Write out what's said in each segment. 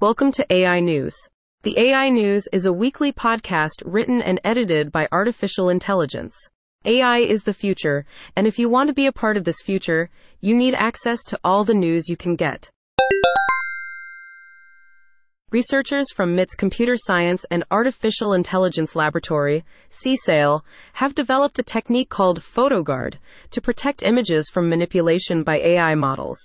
Welcome to AI News. The AI News is a weekly podcast written and edited by artificial intelligence. AI is the future, and if you want to be a part of this future, you need access to all the news you can get. Researchers from MIT's Computer Science and Artificial Intelligence Laboratory, CSAIL, have developed a technique called PhotoGuard to protect images from manipulation by AI models.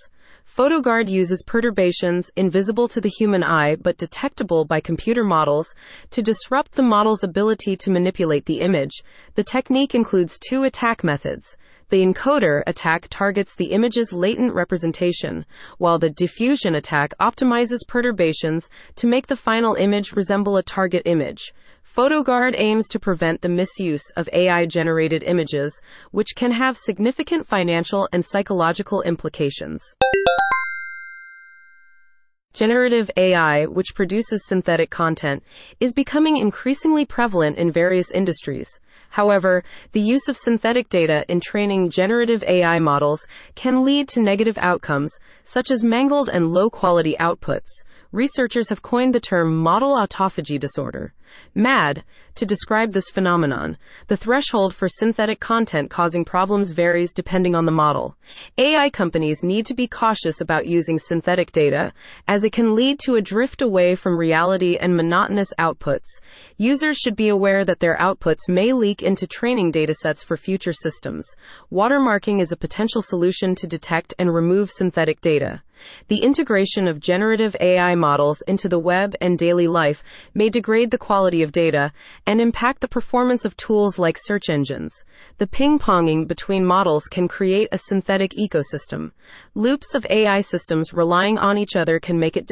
PhotoGuard uses perturbations invisible to the human eye but detectable by computer models to disrupt the model's ability to manipulate the image. The technique includes two attack methods. The encoder attack targets the image's latent representation, while the diffusion attack optimizes perturbations to make the final image resemble a target image. PhotoGuard aims to prevent the misuse of AI generated images, which can have significant financial and psychological implications. Generative AI, which produces synthetic content, is becoming increasingly prevalent in various industries. However, the use of synthetic data in training generative AI models can lead to negative outcomes, such as mangled and low quality outputs. Researchers have coined the term model autophagy disorder. MAD, to describe this phenomenon. The threshold for synthetic content causing problems varies depending on the model. AI companies need to be cautious about using synthetic data, as it can lead to a drift away from reality and monotonous outputs. Users should be aware that their outputs may leak into training datasets for future systems. Watermarking is a potential solution to detect and remove synthetic data. The integration of generative AI models into the web and daily life may degrade the quality of data and impact the performance of tools like search engines. The ping ponging between models can create a synthetic ecosystem. Loops of AI systems relying on each other can make it.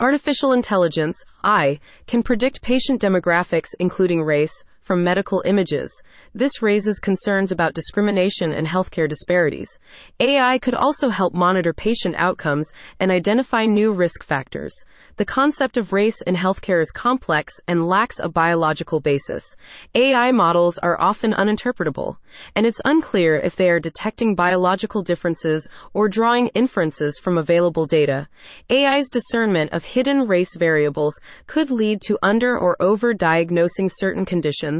Artificial intelligence, AI, can predict patient demographics, including race, from medical images. This raises concerns about discrimination and healthcare disparities. AI could also help monitor patient outcomes and identify new risk factors. The concept of race in healthcare is complex and lacks a biological basis. AI models are often uninterpretable, and it's unclear if they are detecting biological differences or drawing inferences from available data. AI's discernment of hidden race variables could lead to under or over diagnosing certain conditions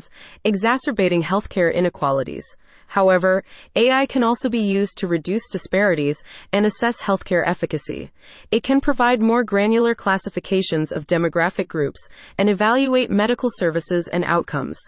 exacerbating healthcare inequalities. However, AI can also be used to reduce disparities and assess healthcare efficacy. It can provide more granular classifications of demographic groups and evaluate medical services and outcomes.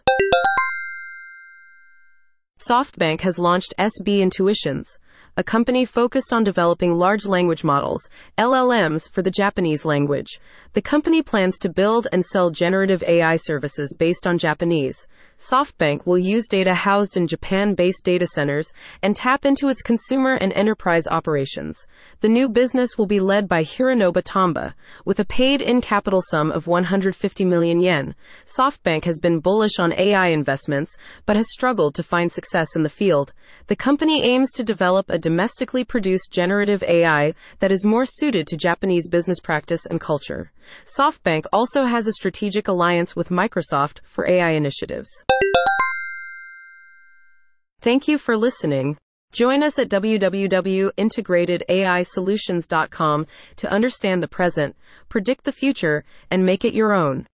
SoftBank has launched SB Intuitions, a company focused on developing large language models, LLMs, for the Japanese language. The company plans to build and sell generative AI services based on Japanese. SoftBank will use data housed in Japan based data centers and tap into its consumer and enterprise operations. The new business will be led by Hironobu Tamba, with a paid in capital sum of 150 million yen. SoftBank has been bullish on AI investments, but has struggled to find success in the field. The company aims to develop a domestically produced generative AI that is more suited to Japanese business practice and culture. SoftBank also has a strategic alliance with Microsoft for AI initiatives. Thank you for listening. Join us at www.integratedAIsolutions.com to understand the present, predict the future, and make it your own.